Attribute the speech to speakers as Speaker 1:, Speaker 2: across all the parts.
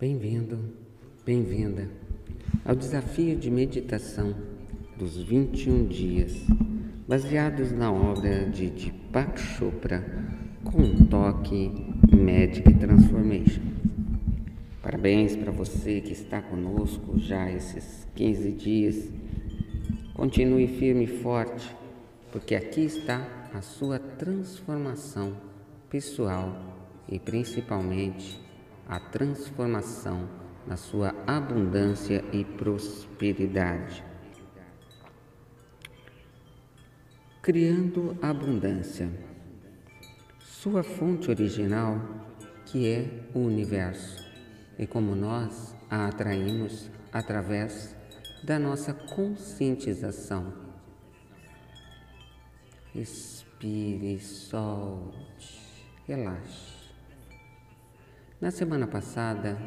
Speaker 1: Bem-vindo, bem-vinda ao desafio de meditação dos 21 dias, baseados na obra de Deepak Chopra com um toque Magic Transformation. Parabéns para você que está conosco já esses 15 dias. Continue firme e forte, porque aqui está a sua transformação pessoal e principalmente a transformação na sua abundância e prosperidade. Criando abundância. Sua fonte original, que é o universo, e como nós a atraímos através da nossa conscientização. Respire, solte, relaxe. Na semana passada,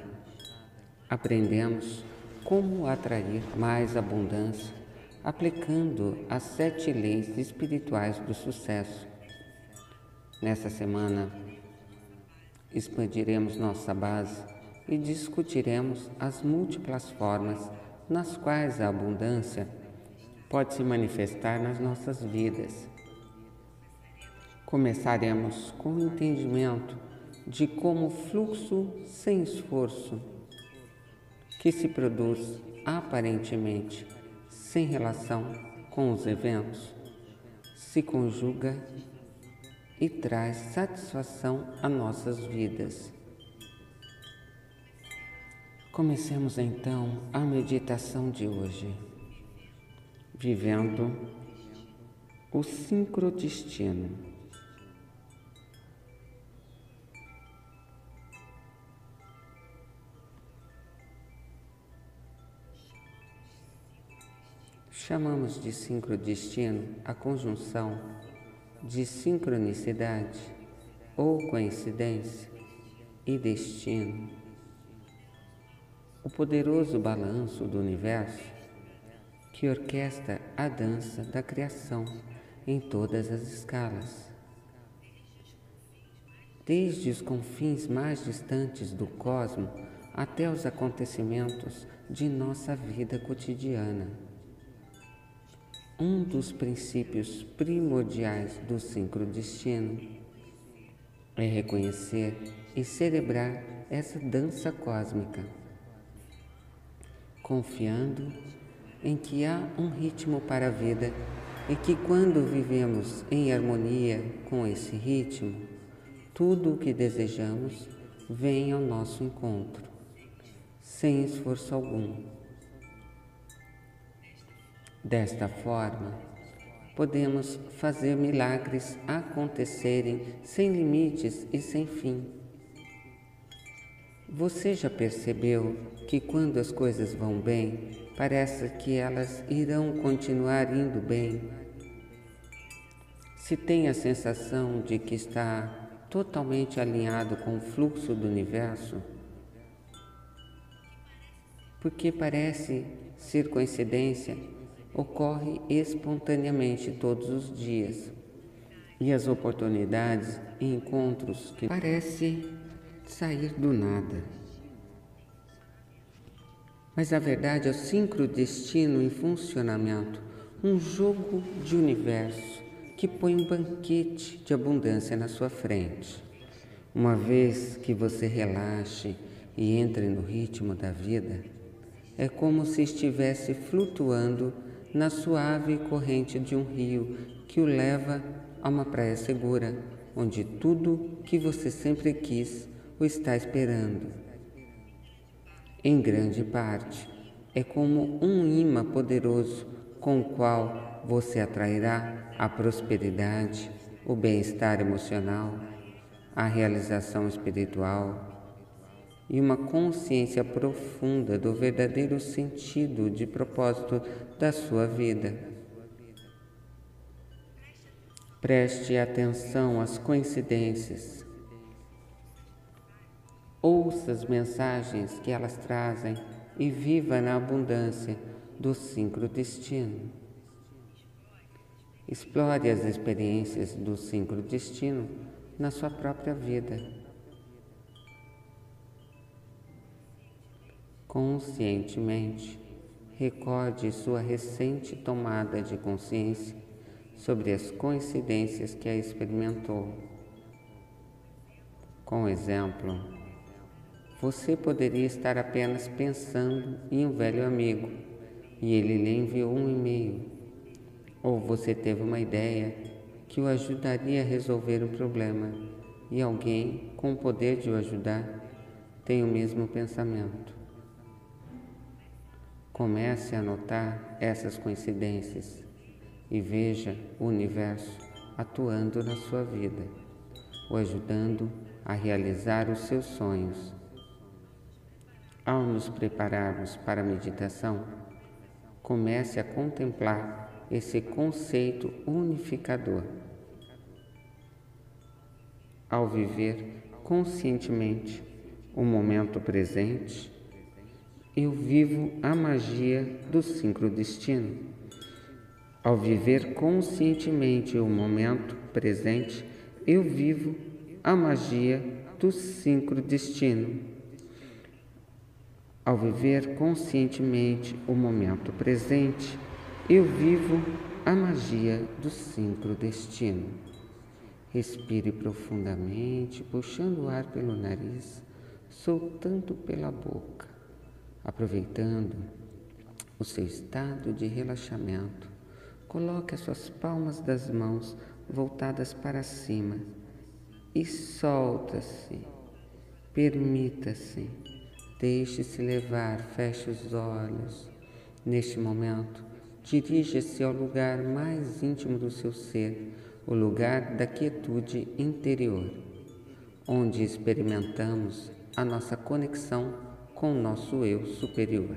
Speaker 1: aprendemos como atrair mais abundância aplicando as sete leis espirituais do sucesso. Nessa semana, expandiremos nossa base e discutiremos as múltiplas formas nas quais a abundância pode se manifestar nas nossas vidas. Começaremos com o entendimento de como fluxo sem esforço, que se produz aparentemente sem relação com os eventos, se conjuga e traz satisfação a nossas vidas. Comecemos então a meditação de hoje, vivendo o sincrodestino. Chamamos de sincrodestino a conjunção de sincronicidade ou coincidência e destino. O poderoso balanço do universo que orquestra a dança da criação em todas as escalas. Desde os confins mais distantes do cosmo até os acontecimentos de nossa vida cotidiana um dos princípios primordiais do sincrodestino é reconhecer e celebrar essa dança cósmica, confiando em que há um ritmo para a vida e que quando vivemos em harmonia com esse ritmo, tudo o que desejamos vem ao nosso encontro, sem esforço algum. Desta forma, podemos fazer milagres acontecerem sem limites e sem fim. Você já percebeu que quando as coisas vão bem, parece que elas irão continuar indo bem? Se tem a sensação de que está totalmente alinhado com o fluxo do universo, porque parece ser coincidência ocorre espontaneamente todos os dias. E as oportunidades e encontros que parecem sair do nada. Mas a verdade é o sincrodestino em funcionamento, um jogo de universo que põe um banquete de abundância na sua frente. Uma vez que você relaxe e entre no ritmo da vida, é como se estivesse flutuando na suave corrente de um rio que o leva a uma praia segura, onde tudo que você sempre quis o está esperando. Em grande parte, é como um imã poderoso com o qual você atrairá a prosperidade, o bem-estar emocional, a realização espiritual, e uma consciência profunda do verdadeiro sentido de propósito da sua vida. Preste atenção às coincidências. Ouça as mensagens que elas trazem e viva na abundância do sincrodestino. Explore as experiências do sincrodestino na sua própria vida. Conscientemente, recorde sua recente tomada de consciência sobre as coincidências que a experimentou. Com exemplo, você poderia estar apenas pensando em um velho amigo e ele lhe enviou um e-mail. Ou você teve uma ideia que o ajudaria a resolver um problema e alguém com o poder de o ajudar tem o mesmo pensamento. Comece a notar essas coincidências e veja o universo atuando na sua vida, o ajudando a realizar os seus sonhos ao nos prepararmos para a meditação, comece a contemplar esse conceito unificador. Ao viver conscientemente o momento presente, eu vivo a magia do sincrodestino. Ao viver conscientemente o momento presente, eu vivo a magia do sincrodestino. Ao viver conscientemente o momento presente, eu vivo a magia do sincrodestino. Respire profundamente, puxando o ar pelo nariz, soltando pela boca, aproveitando o seu estado de relaxamento. Coloque as suas palmas das mãos voltadas para cima e solta-se. Permita-se Deixe-se levar, feche os olhos. Neste momento, dirija-se ao lugar mais íntimo do seu ser, o lugar da quietude interior, onde experimentamos a nossa conexão com o nosso eu superior.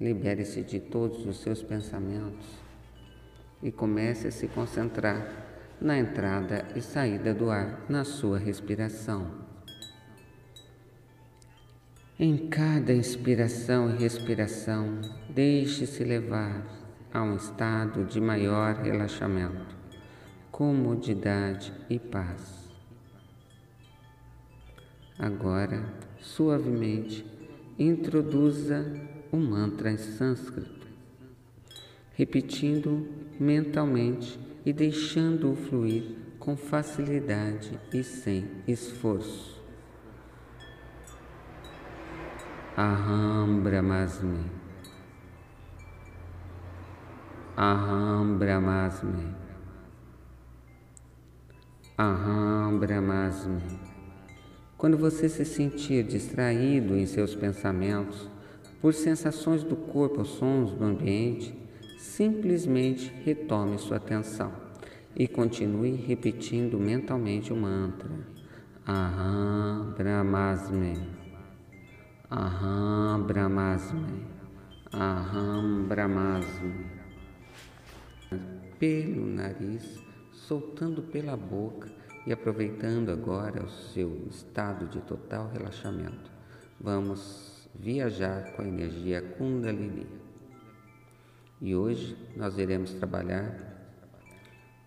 Speaker 1: Libere-se de todos os seus pensamentos e comece a se concentrar na entrada e saída do ar na sua respiração. Em cada inspiração e respiração, deixe-se levar a um estado de maior relaxamento, comodidade e paz. Agora, suavemente, introduza o mantra em sânscrito, repetindo mentalmente e deixando-o fluir com facilidade e sem esforço. Aham Brahmasmi. Aham Brahmasmi. Aham Brahmasmi. Quando você se sentir distraído em seus pensamentos por sensações do corpo ou sons do ambiente, simplesmente retome sua atenção e continue repetindo mentalmente o mantra Aham Brahmasmi. Aham Brahmasmi, Aham Brahmasmi. Pelo nariz, soltando pela boca e aproveitando agora o seu estado de total relaxamento, vamos viajar com a energia Kundalini. E hoje nós iremos trabalhar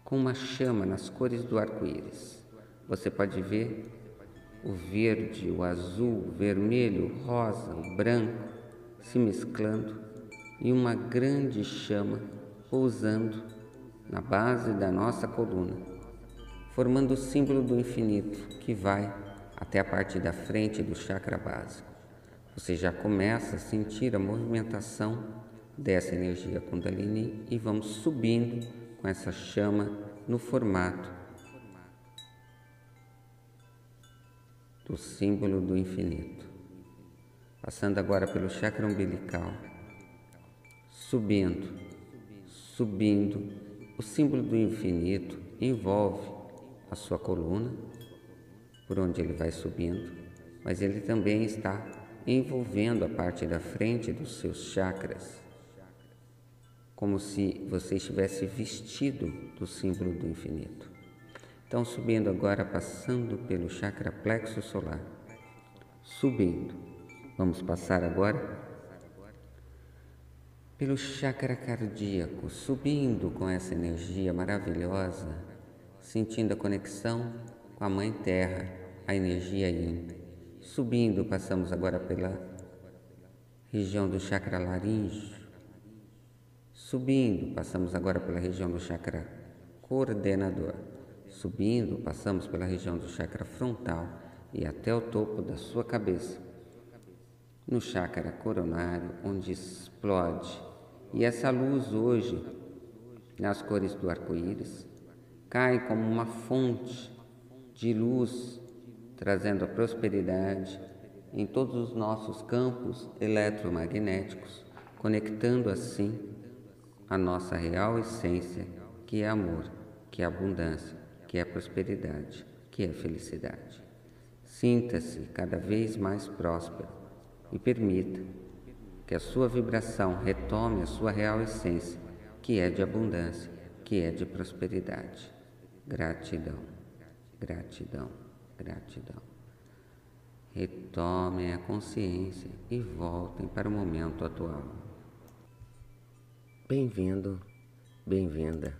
Speaker 1: com uma chama nas cores do arco-íris. Você pode ver o verde, o azul, o vermelho, o rosa, o branco se mesclando e uma grande chama pousando na base da nossa coluna, formando o símbolo do infinito que vai até a parte da frente do chakra básico. Você já começa a sentir a movimentação dessa energia Kundalini e vamos subindo com essa chama no formato do símbolo do infinito. Passando agora pelo chakra umbilical, subindo, subindo, o símbolo do infinito envolve a sua coluna, por onde ele vai subindo, mas ele também está envolvendo a parte da frente dos seus chakras, como se você estivesse vestido do símbolo do infinito. Então, subindo agora, passando pelo chakra plexo solar. Subindo. Vamos passar agora pelo chakra cardíaco, subindo com essa energia maravilhosa, sentindo a conexão com a Mãe Terra, a energia Yin, Subindo, passamos agora pela região do chakra laríngeo. Subindo, passamos agora pela região do chakra coordenador. Subindo, passamos pela região do chakra frontal e até o topo da sua cabeça. No chakra coronário, onde explode. E essa luz hoje, nas cores do arco-íris, cai como uma fonte de luz trazendo a prosperidade em todos os nossos campos eletromagnéticos, conectando assim a nossa real essência, que é amor, que é abundância, que é prosperidade, que é felicidade. Sinta-se cada vez mais próspero e permita que a sua vibração retome a sua real essência, que é de abundância, que é de prosperidade. Gratidão, gratidão. Gratidão. Retomem a consciência e voltem para o momento atual. Bem-vindo, bem-vinda